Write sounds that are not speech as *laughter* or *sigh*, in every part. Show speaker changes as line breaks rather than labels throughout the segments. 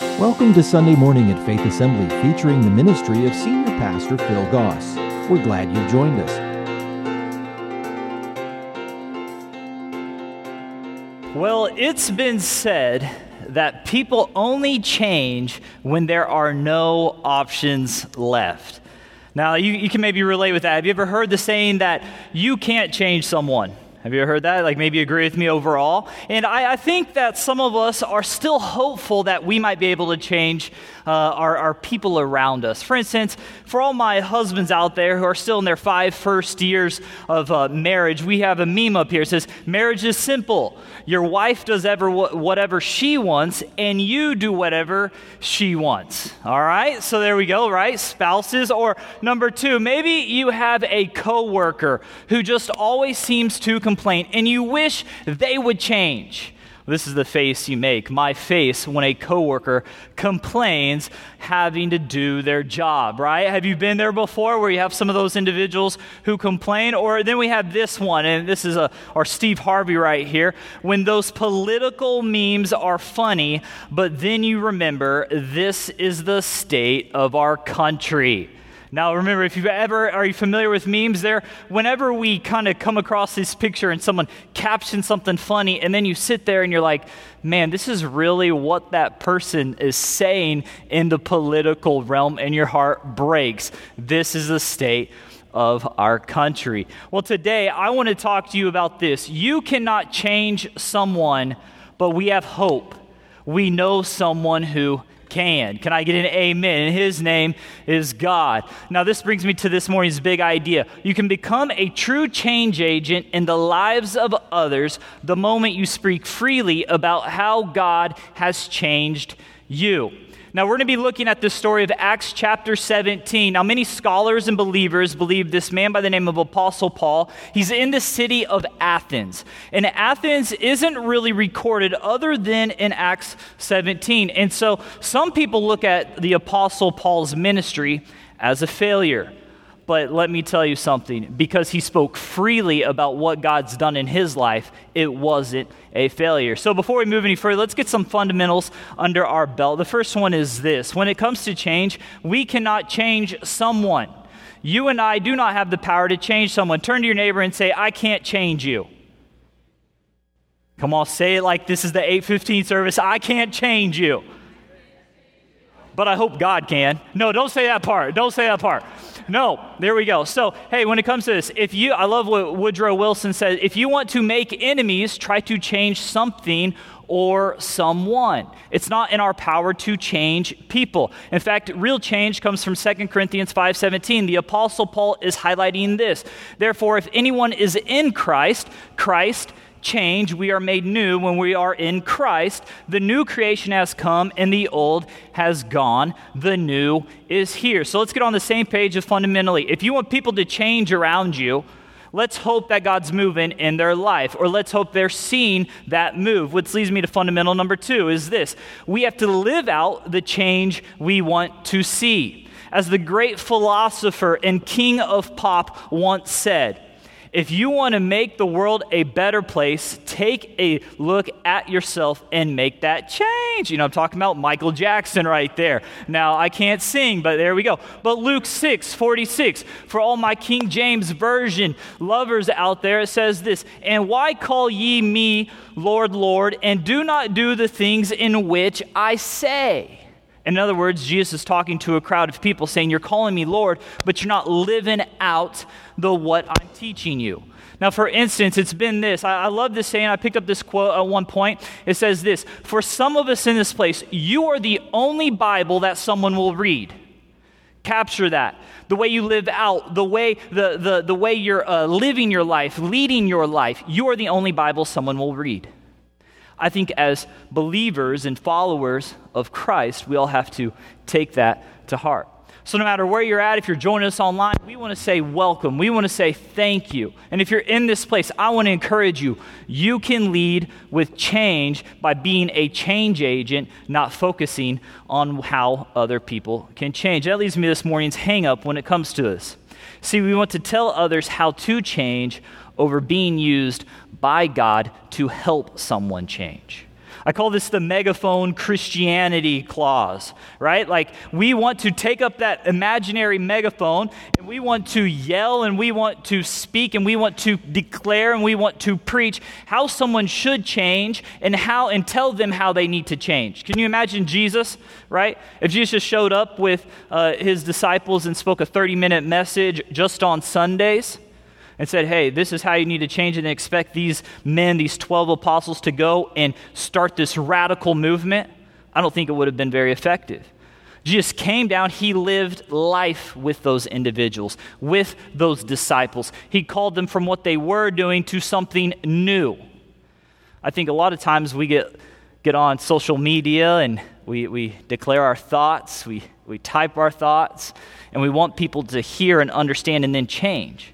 Welcome to Sunday Morning at Faith Assembly featuring the ministry of Senior Pastor Phil Goss. We're glad you've joined us.
Well, it's been said that people only change when there are no options left. Now, you, you can maybe relate with that. Have you ever heard the saying that you can't change someone? Have you ever heard that? Like maybe you agree with me overall? And I, I, think that some of us are still hopeful that we might be able to change uh, our, our people around us. For instance, for all my husbands out there who are still in their five first years of uh, marriage, we have a meme up here. It says, Marriage is simple. Your wife does ever whatever she wants, and you do whatever she wants. All right? So there we go, right? Spouses. Or number two, maybe you have a coworker who just always seems to complain, and you wish they would change. This is the face you make. My face when a coworker complains having to do their job, right? Have you been there before where you have some of those individuals who complain? Or then we have this one, and this is a, our Steve Harvey right here. When those political memes are funny, but then you remember this is the state of our country. Now, remember, if you've ever are you familiar with memes there? Whenever we kind of come across this picture and someone captions something funny, and then you sit there and you're like, man, this is really what that person is saying in the political realm, and your heart breaks. This is the state of our country. Well, today I want to talk to you about this. You cannot change someone, but we have hope. We know someone who can. Can I get an amen? And his name is God. Now, this brings me to this morning's big idea. You can become a true change agent in the lives of others the moment you speak freely about how God has changed you. Now, we're going to be looking at the story of Acts chapter 17. Now, many scholars and believers believe this man by the name of Apostle Paul, he's in the city of Athens. And Athens isn't really recorded other than in Acts 17. And so some people look at the Apostle Paul's ministry as a failure. But let me tell you something because he spoke freely about what God's done in his life, it wasn't a failure. So before we move any further, let's get some fundamentals under our belt. The first one is this when it comes to change, we cannot change someone. You and I do not have the power to change someone. Turn to your neighbor and say, I can't change you. Come on, say it like this is the 815 service. I can't change you. But I hope God can. No, don't say that part. Don't say that part. No, there we go. So, hey, when it comes to this, if you, I love what Woodrow Wilson said, if you want to make enemies, try to change something or someone. It's not in our power to change people. In fact, real change comes from 2 Corinthians 5:17. The apostle Paul is highlighting this. Therefore, if anyone is in Christ, Christ change. We are made new when we are in Christ. The new creation has come and the old has gone. The new is here. So let's get on the same page of fundamentally. If you want people to change around you, let's hope that God's moving in their life, or let's hope they're seeing that move. Which leads me to fundamental number two is this we have to live out the change we want to see. As the great philosopher and king of pop once said, if you want to make the world a better place, take a look at yourself and make that change. You know, I'm talking about Michael Jackson right there. Now, I can't sing, but there we go. But Luke 6 46, for all my King James Version lovers out there, it says this And why call ye me Lord, Lord, and do not do the things in which I say? In other words, Jesus is talking to a crowd of people saying, You're calling me Lord, but you're not living out the what I'm teaching you. Now, for instance, it's been this. I, I, love this saying. I picked up this quote at one point. It says this For some of us in this place, you are the only Bible that someone will read. Capture that. The way you live out, the way, the, the, the way you're uh, living your life, leading your life, you are the only Bible someone will read. I think as believers and followers of Christ, we all have to take that to heart. So, no matter where you're at, if you're joining us online, we want to say welcome. We want to say thank you. And if you're in this place, I want to encourage you. You can lead with change by being a change agent, not focusing on how other people can change. That leads me to this morning's hang up when it comes to this. See, we want to tell others how to change over being used by God to help someone change. I call this the megaphone Christianity clause, right? Like we want to take up that imaginary megaphone and we want to yell and we want to speak and we want to declare and we want to preach how someone should change and how and tell them how they need to change. Can you imagine Jesus, right? If Jesus showed up with uh, his disciples and spoke a 30 minute message just on Sundays, and said, hey, this is how you need to change it, and expect these men, these 12 apostles, to go and start this radical movement, I don't think it would have been very effective. Jesus came down, he lived life with those individuals, with those disciples. He called them from what they were doing to something new. I think a lot of times we get, get on social media and we, we declare our thoughts, we, we type our thoughts, and we want people to hear and understand and then change.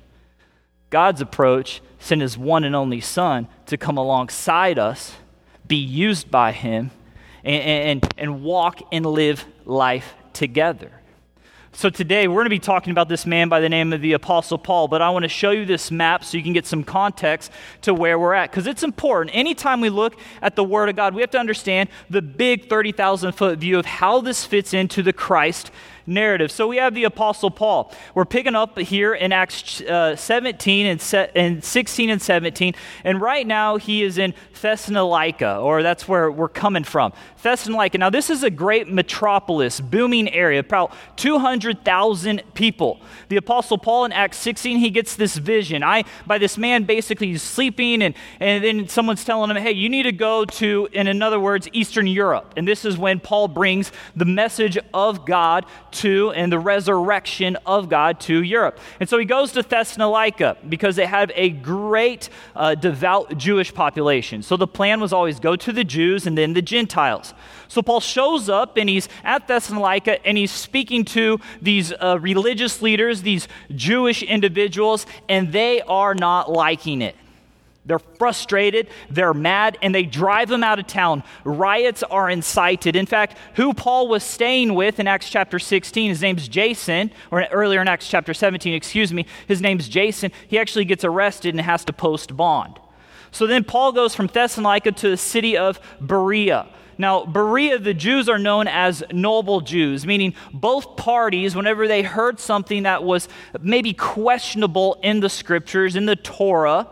God's approach sent his one and only Son to come alongside us, be used by him, and, and, and walk and live life together. So, today we're going to be talking about this man by the name of the Apostle Paul, but I want to show you this map so you can get some context to where we're at. Because it's important. Anytime we look at the Word of God, we have to understand the big 30,000 foot view of how this fits into the Christ narrative. So we have the Apostle Paul. We're picking up here in Acts uh, 17 and, se- and 16 and 17. And right now he is in Thessalonica, or that's where we're coming from. Thessalonica. Now, this is a great metropolis, booming area, about 200,000 people. The Apostle Paul in Acts 16, he gets this vision. I, by this man, basically, he's sleeping, and, and then someone's telling him, hey, you need to go to, in other words, Eastern Europe. And this is when Paul brings the message of God to and the resurrection of God to Europe. And so he goes to Thessalonica because they have a great uh, devout Jewish population. So the plan was always go to the Jews and then the Gentiles. So Paul shows up and he's at Thessalonica and he's speaking to these uh, religious leaders, these Jewish individuals, and they are not liking it. They're frustrated, they're mad, and they drive them out of town. Riots are incited. In fact, who Paul was staying with in Acts chapter 16, his name's Jason, or earlier in Acts chapter 17, excuse me, his name's Jason. He actually gets arrested and has to post bond. So then Paul goes from Thessalonica to the city of Berea. Now, Berea, the Jews are known as noble Jews, meaning both parties, whenever they heard something that was maybe questionable in the scriptures, in the Torah,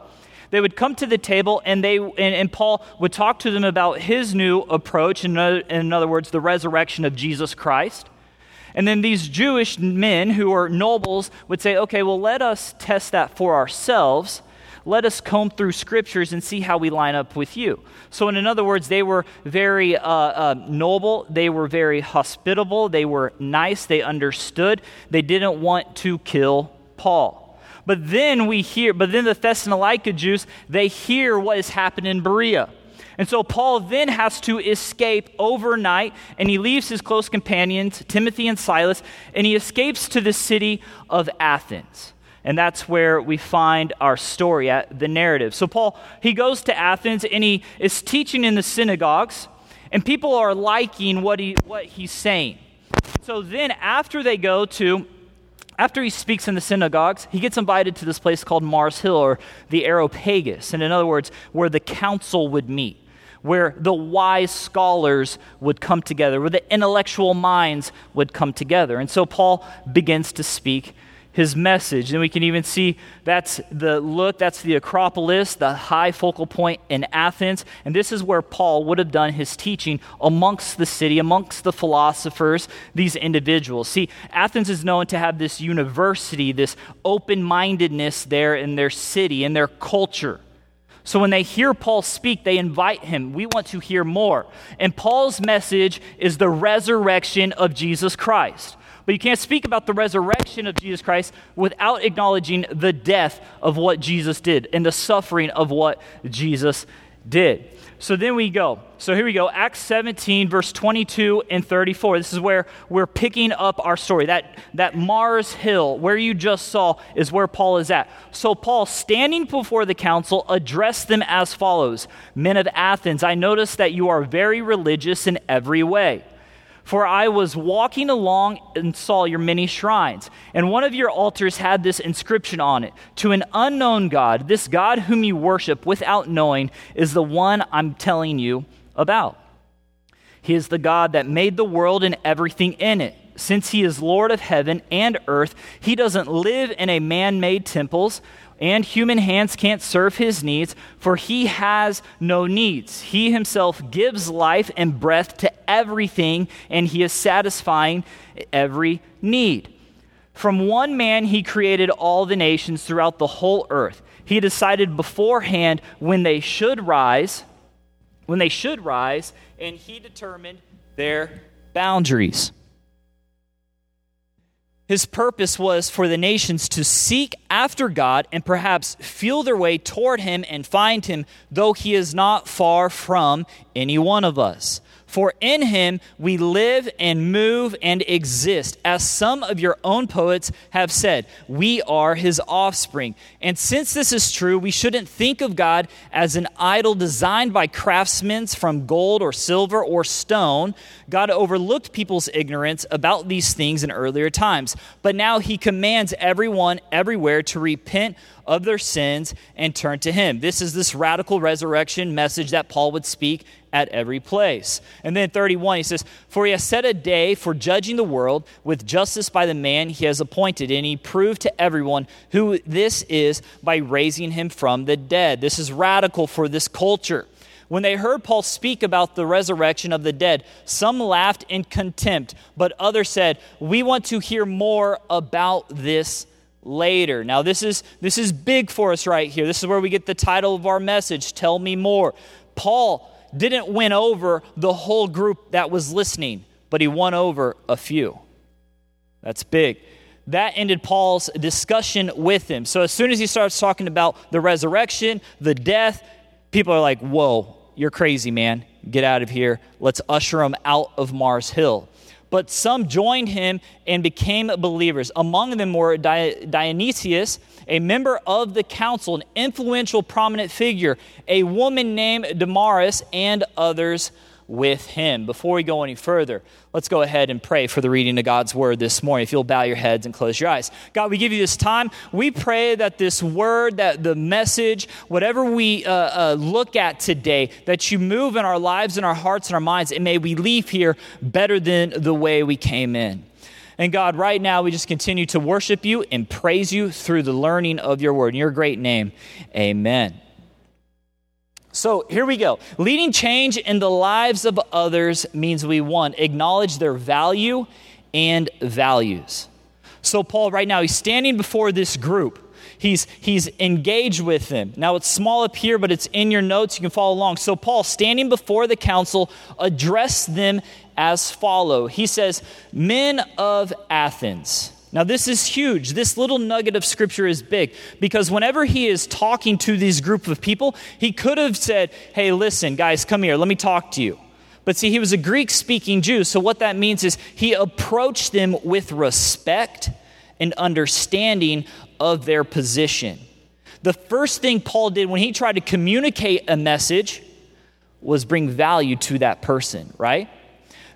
they would come to the table and they and, and Paul would talk to them about his new approach, in, in other words, the resurrection of Jesus Christ. And then these Jewish men who are nobles would say, okay, well, let us test that for ourselves. Let us comb through scriptures and see how we line up with you. So, in other words, they were very uh, uh, noble, they were very hospitable, they were nice, they understood, they didn't want to kill Paul. But then we hear, but then the Thessalonica Jews, they hear what has happened in Berea. And so Paul then has to escape overnight, and he leaves his close companions, Timothy and Silas, and he escapes to the city of Athens. And that's where we find our story at the narrative. So Paul, he goes to Athens and he is teaching in the synagogues, and people are liking what, he, what he's saying. So then, after they go to after he speaks in the synagogues, he gets invited to this place called Mars Hill or the Areopagus. And in other words, where the council would meet, where the wise scholars would come together, where the intellectual minds would come together. And so Paul begins to speak his message. And we can even see that's the look, that's the Acropolis, the high focal point in Athens. And this is where Paul would have done his teaching amongst the city, amongst the philosophers, these individuals. See, Athens is known to have this university, this open mindedness there in their city, in their culture. So when they hear Paul speak, they invite him. We want to hear more. And Paul's message is the resurrection of Jesus Christ. But you can't speak about the resurrection of Jesus Christ without acknowledging the death of what Jesus did and the suffering of what Jesus did. So then we go. So here we go. Acts 17, verse 22 and 34. This is where we're picking up our story. That, that Mars Hill, where you just saw, is where Paul is at. So Paul, standing before the council, addressed them as follows Men of Athens, I notice that you are very religious in every way. For I was walking along and saw your many shrines, and one of your altars had this inscription on it To an unknown God, this God whom you worship without knowing is the one I'm telling you about. He is the God that made the world and everything in it. Since he is Lord of heaven and earth, he doesn't live in a man made temples, and human hands can't serve his needs, for he has no needs. He himself gives life and breath to everything, and he is satisfying every need. From one man, he created all the nations throughout the whole earth. He decided beforehand when they should rise, when they should rise, and he determined their boundaries. His purpose was for the nations to seek after God and perhaps feel their way toward Him and find Him, though He is not far from any one of us. For in him we live and move and exist. As some of your own poets have said, we are his offspring. And since this is true, we shouldn't think of God as an idol designed by craftsmen from gold or silver or stone. God overlooked people's ignorance about these things in earlier times. But now he commands everyone everywhere to repent of their sins and turn to him. This is this radical resurrection message that Paul would speak at every place. And then 31, he says, For he has set a day for judging the world with justice by the man he has appointed, and he proved to everyone who this is by raising him from the dead. This is radical for this culture. When they heard Paul speak about the resurrection of the dead, some laughed in contempt, but others said, We want to hear more about this later. Now this is this is big for us right here. This is where we get the title of our message, Tell Me More. Paul didn't win over the whole group that was listening, but he won over a few. That's big. That ended Paul's discussion with him. So as soon as he starts talking about the resurrection, the death, people are like, Whoa, you're crazy, man. Get out of here. Let's usher him out of Mars Hill. But some joined him and became believers. Among them were Dionysius, a member of the council, an influential, prominent figure, a woman named Damaris, and others with him. Before we go any further, let's go ahead and pray for the reading of God's word this morning. If you'll bow your heads and close your eyes. God, we give you this time. We pray that this word, that the message, whatever we uh, uh, look at today, that you move in our lives and our hearts and our minds, and may we leave here better than the way we came in. And God, right now we just continue to worship you and praise you through the learning of your word. In your great name, amen. So here we go. Leading change in the lives of others means we, one, acknowledge their value and values. So, Paul, right now, he's standing before this group. He's, he's engaged with them. Now, it's small up here, but it's in your notes. You can follow along. So, Paul, standing before the council, addressed them as follow. He says, Men of Athens. Now, this is huge. This little nugget of scripture is big because whenever he is talking to these group of people, he could have said, Hey, listen, guys, come here, let me talk to you. But see, he was a Greek speaking Jew, so what that means is he approached them with respect and understanding of their position. The first thing Paul did when he tried to communicate a message was bring value to that person, right?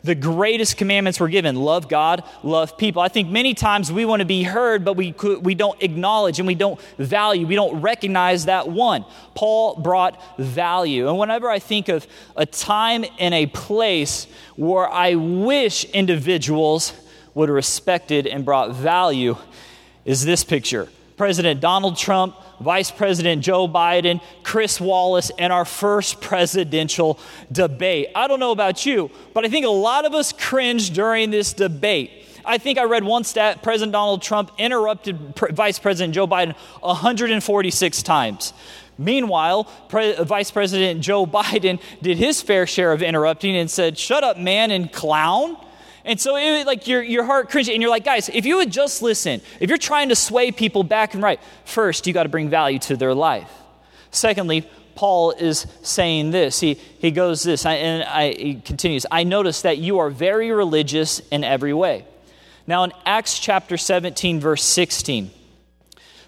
The greatest commandments were given love God, love people. I think many times we want to be heard, but we, we don't acknowledge and we don't value, we don't recognize that one. Paul brought value. And whenever I think of a time and a place where I wish individuals would have respected and brought value, is this picture. President Donald Trump Vice President Joe Biden, Chris Wallace, and our first presidential debate. I don't know about you, but I think a lot of us cringed during this debate. I think I read one stat President Donald Trump interrupted Pre- Vice President Joe Biden 146 times. Meanwhile, Pre- Vice President Joe Biden did his fair share of interrupting and said, Shut up, man, and clown. And so, it, like, your, your heart cringes, and you're like, guys, if you would just listen, if you're trying to sway people back and right, first, you got to bring value to their life. Secondly, Paul is saying this. He, he goes this, and I, he continues I notice that you are very religious in every way. Now, in Acts chapter 17, verse 16,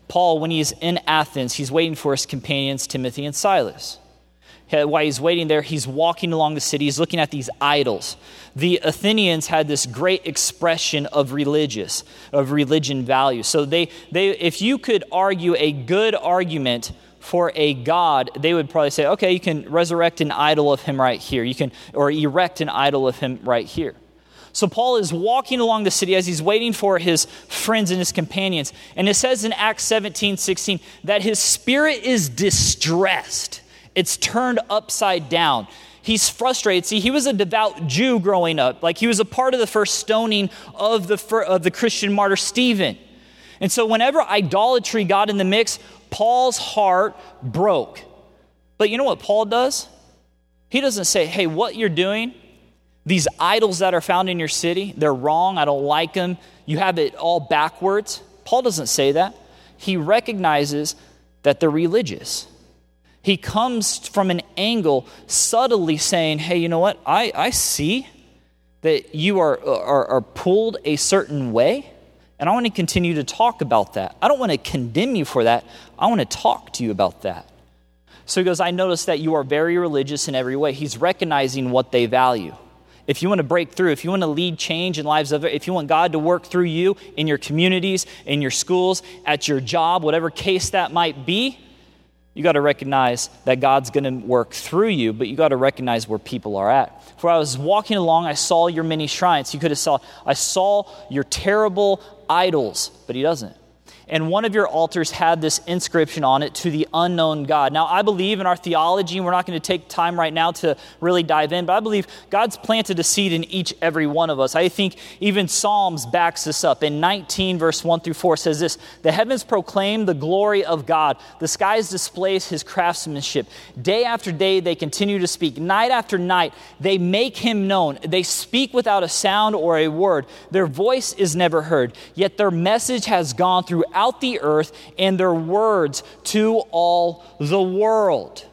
Paul, when he's in Athens, he's waiting for his companions, Timothy and Silas while he's waiting there, he's walking along the city. He's looking at these idols. The Athenians had this great expression of religious, of religion value. So they, they, if you could argue a good argument for a god, they would probably say, okay, you can resurrect an idol of him right here. You can, or erect an idol of him right here. So Paul is walking along the city as he's waiting for his friends and his companions. And it says in Acts 17, 16, that his spirit is distressed. It's turned upside down. He's frustrated. See, he was a devout Jew growing up. Like he was a part of the first stoning of the, of the Christian martyr Stephen. And so whenever idolatry got in the mix, Paul's heart broke. But you know what Paul does? He doesn't say, hey, what you're doing these idols that are found in your city, they're wrong. I don't like them. You have it all backwards. Paul doesn't say that. He recognizes that they're religious. He comes from an angle subtly saying, Hey, you know what? I, I see that you are, are, are pulled a certain way, and I want to continue to talk about that. I don't want to condemn you for that. I want to talk to you about that. So he goes, I notice that you are very religious in every way. He's recognizing what they value if you want to break through, if you want to lead change in lives of if you want God to work through you in your communities, in your schools, at your job, whatever case that might be, you got to recognize that God's going to work through you, but you got to recognize where people are at. For I was walking along, I saw your many shrines. You could have saw, I saw your terrible idols, but he doesn't and one of your altars had this inscription on it to the unknown God. Now, I believe in our theology, and we're not going to take time right now to really dive in, but I believe God's planted a seed in each every one of us. I think even Psalms backs this up. In 19, verse 1 through 4 says this The heavens proclaim the glory of God, the skies display his craftsmanship. Day after day, they continue to speak. Night after night, they make him known. They speak without a sound or a word. Their voice is never heard, yet their message has gone through throughout the earth and their words to all the world.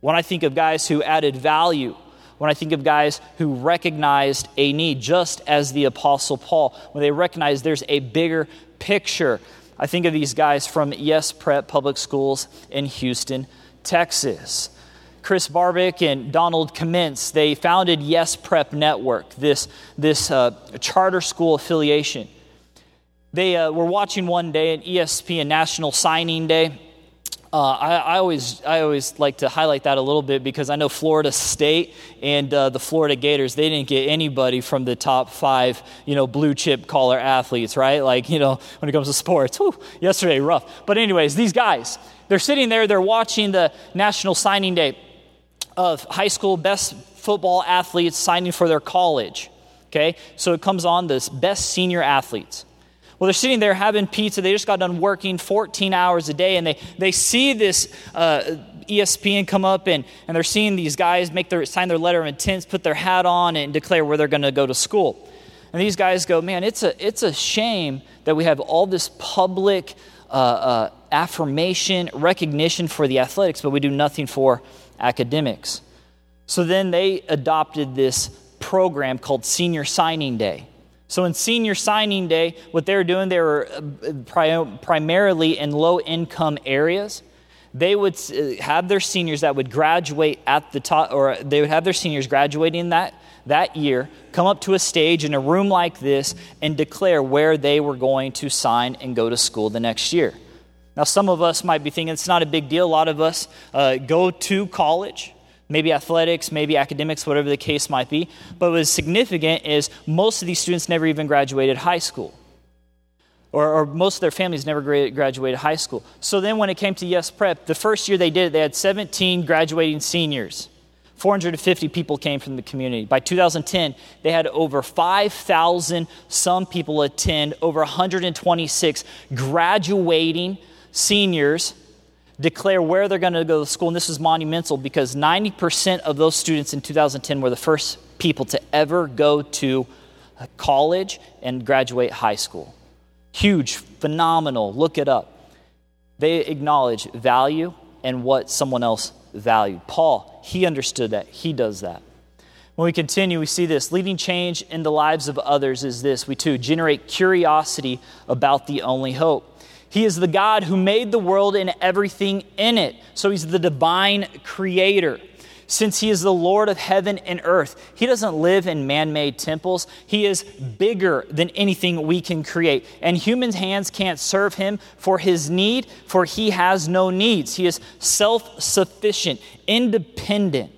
When I think of guys who added value, when I think of guys who recognized a need, just as the Apostle Paul, when they recognized there's a bigger picture. I think of these guys from Yes Prep Public Schools in Houston, Texas. Chris Barbic and Donald Kamentz, they founded Yes Prep Network, this, this uh, charter school affiliation. They uh, were watching one day at ESPN National Signing Day. Uh, I, I, always, I always like to highlight that a little bit because I know Florida State and uh, the Florida Gators, they didn't get anybody from the top five, you know, blue chip collar athletes, right? Like, you know, when it comes to sports. Whew, yesterday, rough. But, anyways, these guys, they're sitting there, they're watching the National Signing Day of high school best football athletes signing for their college. Okay? So it comes on this best senior athletes. Well, they're sitting there having pizza. They just got done working 14 hours a day, and they, they see this uh, ESPN come up, and, and they're seeing these guys make their, sign their letter of intent, put their hat on, and declare where they're going to go to school. And these guys go, man, it's a, it's a shame that we have all this public uh, uh, affirmation, recognition for the athletics, but we do nothing for academics. So then they adopted this program called Senior Signing Day. So, in senior signing day, what they were doing, they were uh, primarily in low income areas. They would uh, have their seniors that would graduate at the top, or they would have their seniors graduating that, that year come up to a stage in a room like this and declare where they were going to sign and go to school the next year. Now, some of us might be thinking it's not a big deal. A lot of us uh, go to college maybe athletics, maybe academics, whatever the case might be. But what is significant is most of these students never even graduated high school. Or, or, most of their families never graduated high school. So then, when it came to Yes Prep, the first year they did it, they had 17 graduating seniors. 450 people came from the community. By 2010, they had over 5,000 some people attend, over 126 graduating seniors declare where they're going to go to school. And this is monumental because 90% of those students in 2010 were the first people to ever go to college and graduate high school. Huge, phenomenal. Look it up. They acknowledge value and what someone else valued. Paul, he understood that. He does that. When we continue, we see this leading change in the lives of others is this we too generate curiosity about the only hope. He is the God who made the world and everything in it. So he's the divine creator. since he is the Lord of heaven and earth. He doesn't live in man made temples. He is bigger than anything we can create. And human hands can't serve him for his need, for he has no needs. He is self sufficient, independent.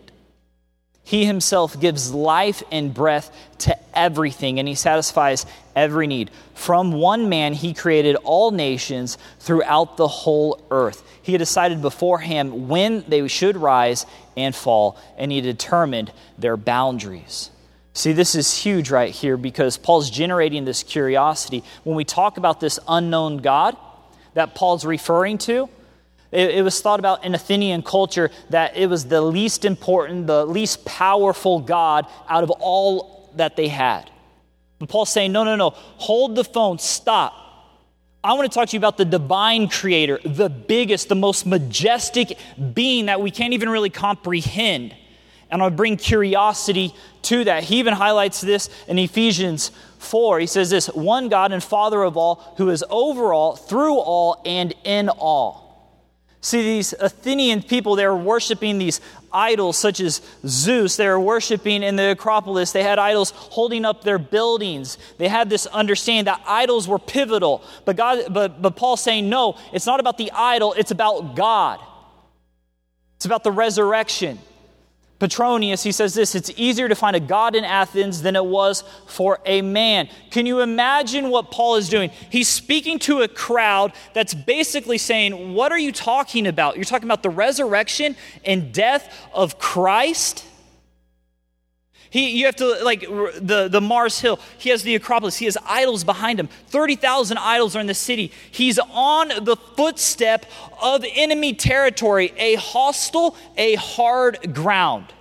He himself gives life and breath to everything, and he satisfies every need. From one man, he created all nations throughout the whole earth. He had decided beforehand when they should rise and fall, and he determined their boundaries. See, this is huge right here because Paul's generating this curiosity. When we talk about this unknown God that Paul's referring to, it, it, was thought about in Athenian culture that it was the least important, the least powerful God out of all that they had. But Paul's saying, no, no, no, hold the phone, stop. I want to talk to you about the divine creator, the biggest, the most majestic being that we can't even really comprehend. And I'll bring curiosity to that. He even highlights this in Ephesians 4. He says this one God and Father of all, who is over all, through all, and in all. See, these Athenian people, they were worshiping these idols such as Zeus. They were worshiping in the Acropolis. They had idols holding up their buildings. They had this understanding that idols were pivotal. But, God, but, but Paul's saying, no, it's not about the idol, it's about God. It's about the resurrection. Petronius, he says this it's easier to find a God in Athens than it was for a man. Can you imagine what Paul is doing? He's speaking to a crowd that's basically saying, What are you talking about? You're talking about the resurrection and death of Christ? He, you have to, like, the, the Mars Hill, he has the Acropolis, he has idols behind him. 30,000 idols are in the city. He's on the footstep of enemy territory, a hostile, a hard ground.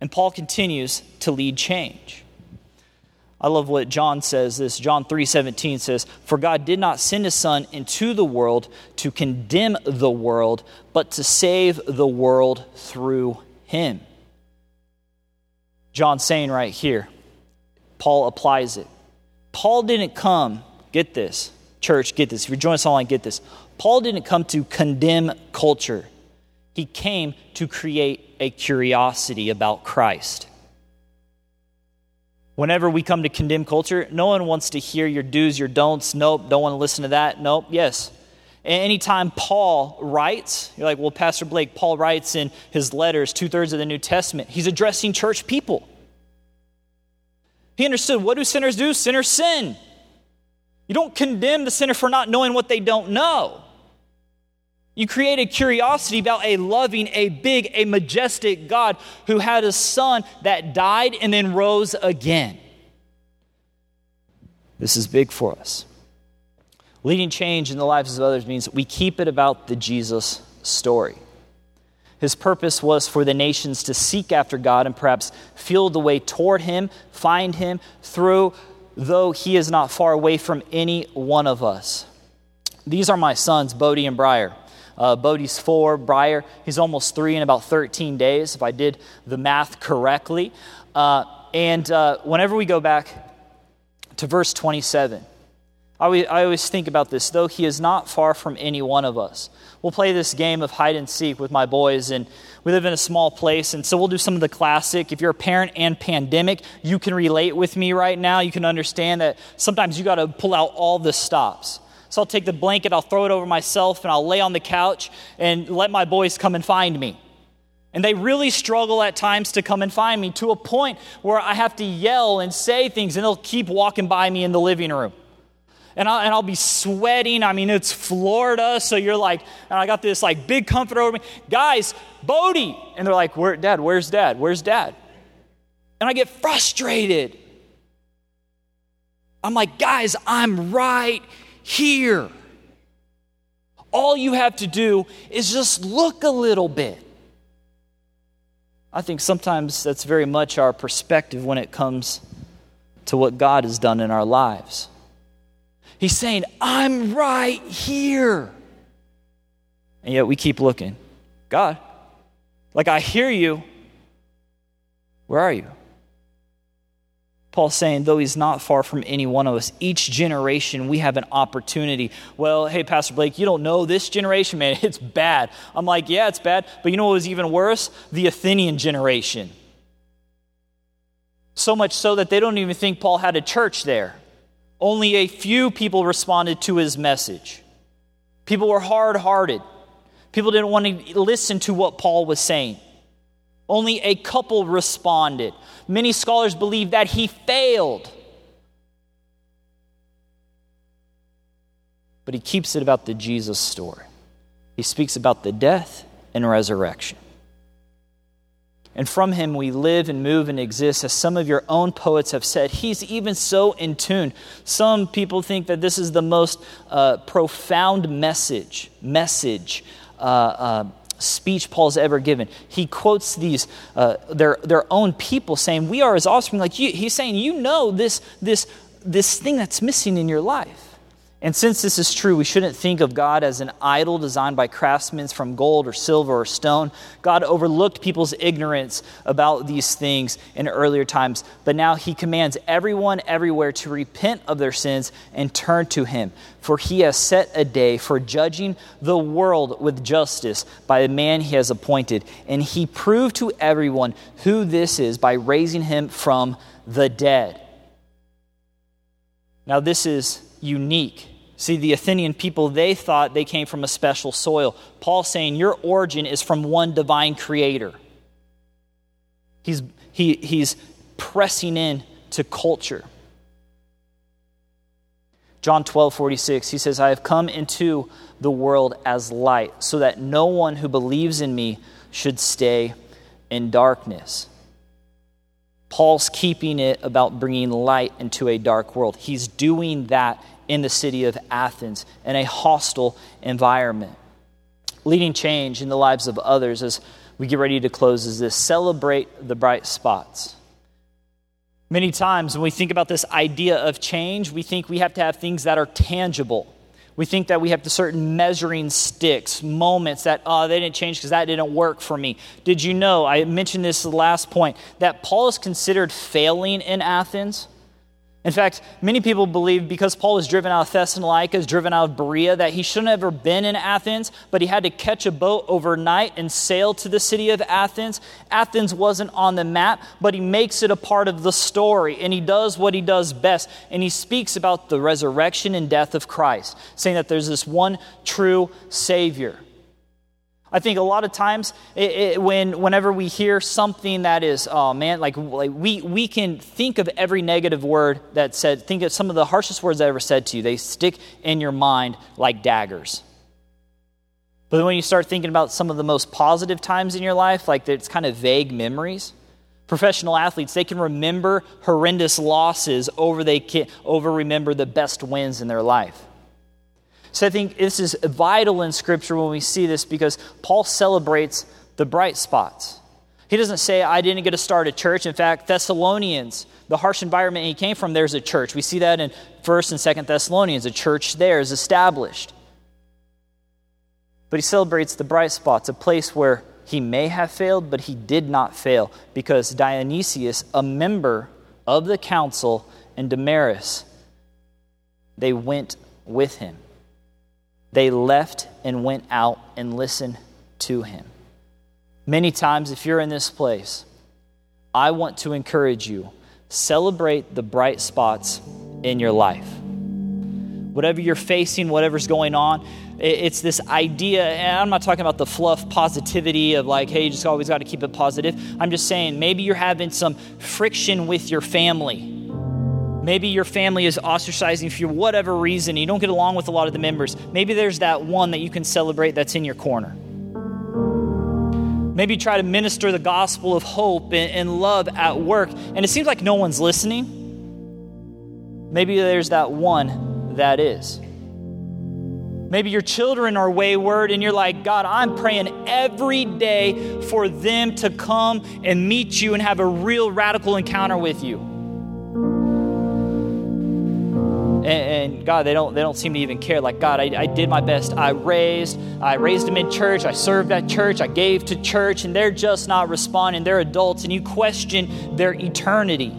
And Paul continues to lead change. I love what John says this. John 3:17 says, "For God did not send his son into the world to condemn the world, but to save the world through him." John's saying right here. Paul applies it. Paul didn't come, get this, church, get this. If you're joining us online, get this. Paul didn't come to condemn culture, he came to create a curiosity about Christ. Whenever we come to condemn culture, no one wants to hear your do's, your don'ts. Nope, don't want to listen to that. Nope, yes. Anytime Paul writes, you're like, well, Pastor Blake, Paul writes in his letters, two thirds of the New Testament, he's addressing church people. He understood what do sinners do? Sinners sin. You don't condemn the sinner for not knowing what they don't know. You create a curiosity about a loving, a big, a majestic God who had a son that died and then rose again. This is big for us. Leading change in the lives of others means we keep it about the Jesus story. His purpose was for the nations to seek after God and perhaps feel the way toward Him, find Him through, though He is not far away from any one of us. These are my sons, Bodie and Briar. Uh, Bodie's four, Briar, he's almost three in about 13 days, if I did the math correctly. Uh, and uh, whenever we go back to verse 27, I always, think about this, though he is not far from any one of us. We'll play this game of hide and seek with my boys, and we live in a small place, and so we'll do some of the classic. If you're a parent and pandemic, you can relate with me right now. You can understand that sometimes you got to pull out all the stops. So I'll take the blanket, I'll throw it over myself, and I'll lay on the couch and let my boys come and find me. And they really struggle at times to come and find me to a point where I have to yell and say things, and they'll keep walking by me in the living room and I'll, and I'll be sweating. I mean, it's Florida, so you're like, and I got this like big comforter over me. Guys, Bodie. And they're like, Where, Dad, where's Dad? Where's Dad? And I get frustrated. I'm like, guys, I'm right here. All you have to do is just look a little bit. I think sometimes that's very much our perspective when it comes to what God has done in our lives. He's saying, I'm right here. And yet we keep looking. God, like I hear you. Where are you? Paul's saying, though he's not far from any one of us, each generation we have an opportunity. Well, hey, Pastor Blake, you don't know this generation, man, *laughs* it's bad. I'm like, yeah, it's bad. But you know what was even worse? The Athenian generation. So much so that they don't even think Paul had a church there. Only a few people responded to his message. People were hard hearted. People didn't want to listen to what Paul was saying. Only a couple responded. Many scholars believe that he failed. But he keeps it about the Jesus story. He speaks about the death and resurrection. And from him we live and move and exist, as some of your own poets have said. He's even so in tune. Some people think that this is the most uh, profound message, message, uh, uh, speech Paul's ever given. He quotes these uh, their their own people saying, "We are his offspring." Like you, he's saying, you know this this this thing that's missing in your life. And since this is true, we shouldn't think of God as an idol designed by craftsmen from gold or silver or stone. God overlooked people's ignorance about these things in earlier times, but now he commands everyone everywhere to repent of their sins and turn to him. For he has set a day for judging the world with justice by the man he has appointed. And he proved to everyone who this is by raising him from the dead. Now, this is unique See, the Athenian people, they thought they came from a special soil. Paul's saying your origin is from one divine creator. He's, he, he's pressing in to culture. John 12, 46, he says, I have come into the world as light, so that no one who believes in me should stay in darkness. Paul's keeping it about bringing light into a dark world. He's doing that in the city of Athens in a hostile environment. Leading change in the lives of others as we get ready to close is this celebrate the bright spots. Many times when we think about this idea of change, we think we have to have things that are tangible. We think that we have the certain measuring sticks, moments that, oh, they didn't change because that didn't work for me. Did you know, I mentioned this last point, that Paul is considered failing in Athens? In fact, many people believe because Paul was driven out of Thessalonica, is driven out of Berea, that he shouldn't have ever been in Athens, but he had to catch a boat overnight and sail to the city of Athens. Athens wasn't on the map, but he makes it a part of the story, and he does what he does best. And he speaks about the resurrection and death of Christ, saying that there's this one true Savior. I think a lot of times it, it, when, whenever we hear something that is, oh man, like, like we, we can think of every negative word that said, think of some of the harshest words I ever said to you. They stick in your mind like daggers. But when you start thinking about some of the most positive times in your life, like it's kind of vague memories, professional athletes, they can remember horrendous losses over they can, over remember the best wins in their life. So I think this is vital in Scripture when we see this because Paul celebrates the bright spots. He doesn't say, I didn't get to start a church. In fact, Thessalonians, the harsh environment he came from, there's a church. We see that in 1st and 2nd Thessalonians. A church there is established. But he celebrates the bright spots, a place where he may have failed, but he did not fail because Dionysius, a member of the council, and Damaris, they went with him. They left and went out and listened to him. Many times, if you're in this place, I want to encourage you celebrate the bright spots in your life. Whatever you're facing, whatever's going on, it's this idea, and I'm not talking about the fluff positivity of like, hey, you just always got to keep it positive. I'm just saying maybe you're having some friction with your family Maybe your family is ostracizing for whatever reason. You don't get along with a lot of the members. Maybe there's that one that you can celebrate that's in your corner. Maybe try to minister the gospel of hope and, love at work, and it seems like no one's listening. Maybe there's that one that is. Maybe your children are wayward and you're like, God, I'm praying every day for them to come and meet you and have a real radical encounter with you. and, and, God, they don't they don't seem to even care. Like God, I, I did my best. I raised, I raised them in church. I served at church. I gave to church, and they're just not responding. They're adults, and you question their eternity.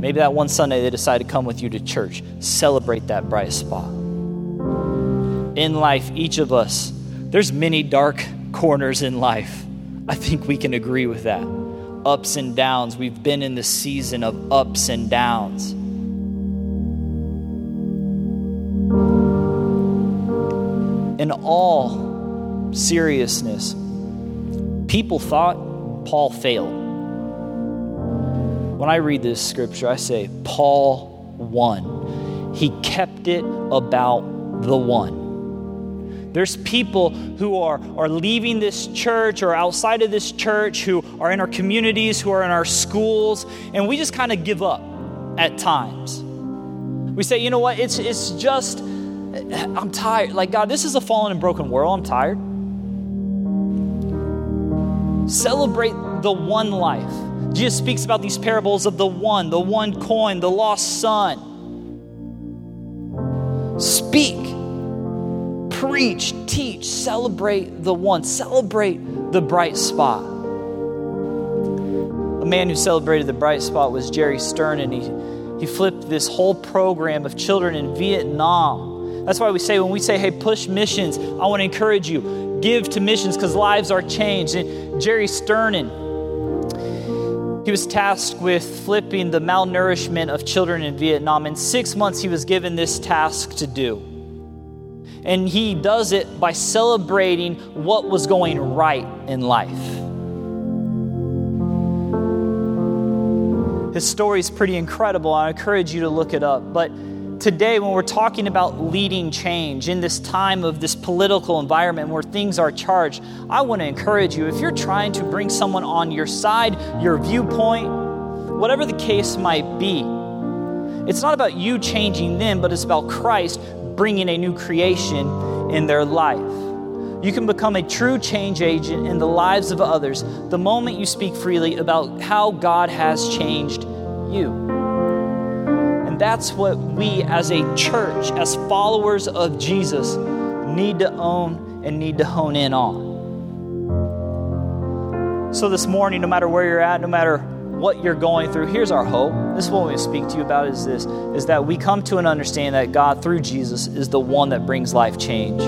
Maybe that one Sunday they decide to come with you to church. Celebrate that bright spot. In life, each of us, there's many dark corners in life. I think we can agree with that. Ups and downs. We've been in the season of ups and downs. In all seriousness, people thought Paul failed. When I read this scripture, I say, Paul won. He kept it about the one. There's people who are, are leaving this church or outside of this church, who are in our communities, who are in our schools, and we just kind of give up at times. We say, you know what, it's, it's just, I'm tired. Like, God, this is a fallen and broken world. I'm tired. Celebrate the one life. Jesus speaks about these parables of the one, the one coin, the lost son. Speak, preach, teach, celebrate the one, celebrate the bright spot. A man who celebrated the bright spot was Jerry Stern, and he, he flipped this whole program of children in Vietnam. That's why we say, when we say, hey, push missions, I want to encourage you, give to missions because lives are changed. And Jerry Sternin, he was tasked with flipping the malnourishment of children in Vietnam. In six months, he was given this task to do. And he does it by celebrating what was going right in life. His story is pretty incredible. I encourage you to look it up. But today, when we're talking about leading change in this time of this political environment where things are charged, I want to encourage you if you're trying to bring someone on your side, your viewpoint, whatever the case might be, it's not about you changing them, but it's about Christ bringing a new creation in their life. You can become a true change agent in the lives of others the moment you speak freely about how God has changed you. And that's what we as a church, as followers of Jesus, need to own and need to hone in on. So this morning, no matter where you're at, no matter what you're going through, here's our hope. This is what we speak to you about is this is that we come to an understanding that God through Jesus is the one that brings life change.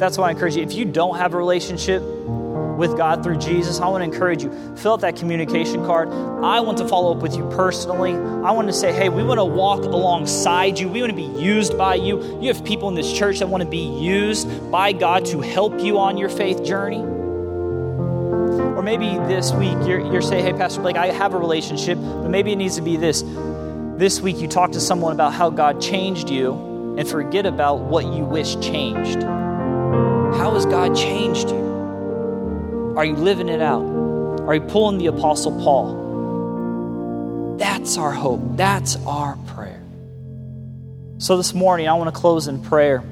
That's why I encourage you. If you don't have a relationship with God through Jesus, I want to encourage you. Fill out that communication card. I want to follow up with you personally. I want to say, hey, we want to walk alongside you. We want to be used by you. You have people in this church that want to be used by God to help you on your faith journey. Or maybe this week you're, you're saying, hey, Pastor Blake, I have a relationship, but maybe it needs to be this. This week you talk to someone about how God changed you and forget about what you wish changed. How has God changed you? Are you living it out? Are you pulling the Apostle Paul? That's our hope. That's our prayer. So this morning, I want to close in prayer.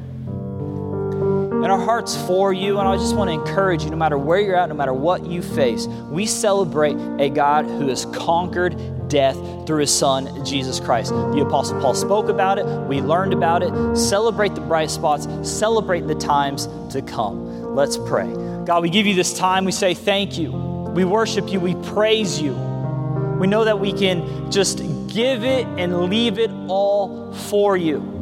And our heart's for you, and I just want to encourage you no matter where you're at, no matter what you face, we celebrate a God who has conquered death through his son, Jesus Christ. The Apostle Paul spoke about it, we learned about it. Celebrate the bright spots, celebrate the times to come. Let's pray. God, we give you this time. We say thank you. We worship you. We praise you. We know that we can just give it and leave it all for you.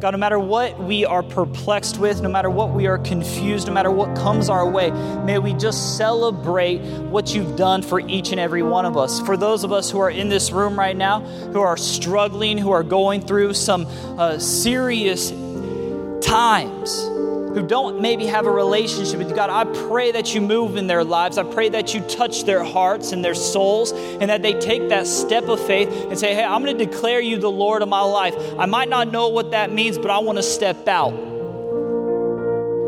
God, no matter what we are perplexed with, no matter what we are confused, no matter what comes our way, may we just celebrate what you've done for each and every one of us. For those of us who are in this room right now, who are struggling, who are going through some uh, serious times, who don't maybe have a relationship with God, I pray that you move in their lives. I pray that you touch their hearts and their souls, and that they take that step of faith and say, Hey, I'm going to declare you the Lord of my life. I might not know what that means, but I want to step out.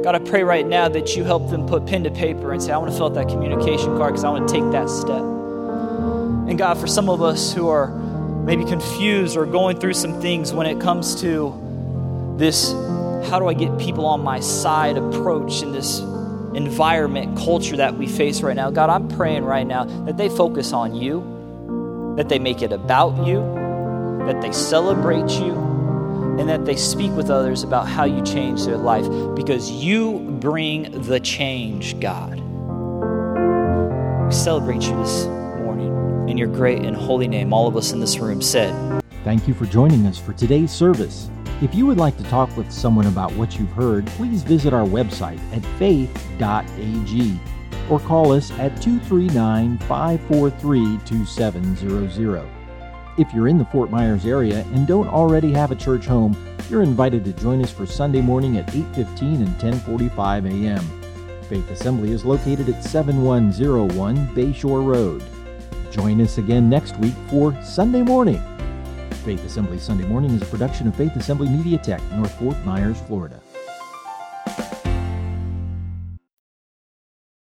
God, I pray right now that you help them put pen to paper and say, I want to fill out that communication card because I want to take that step. And God, for some of us who are maybe confused or going through some things when it comes to this how do I get people on my side approach in this environment, culture that we face right now. God, I'm praying right now that they focus on you, that they make it about you, that they celebrate you, and that they speak with others about how you change their life because you bring the change, God. We celebrate you this morning. In your great and holy name, all of us in this room said,
Thank you for joining us for today's service. If you would like to talk with someone about what you've heard, please visit our website at faith.ag or call us at 239 543 2700. If you're in the Fort Myers area and don't already have a church home, you're invited to join us for Sunday morning at 8:15 and 10:45 a.m. Faith Assembly is located at 7101 Bayshore Road. Join us again next week for Sunday morning. Faith Assembly Sunday Morning is a production of Faith Assembly Media Tech, North Fort Myers, Florida.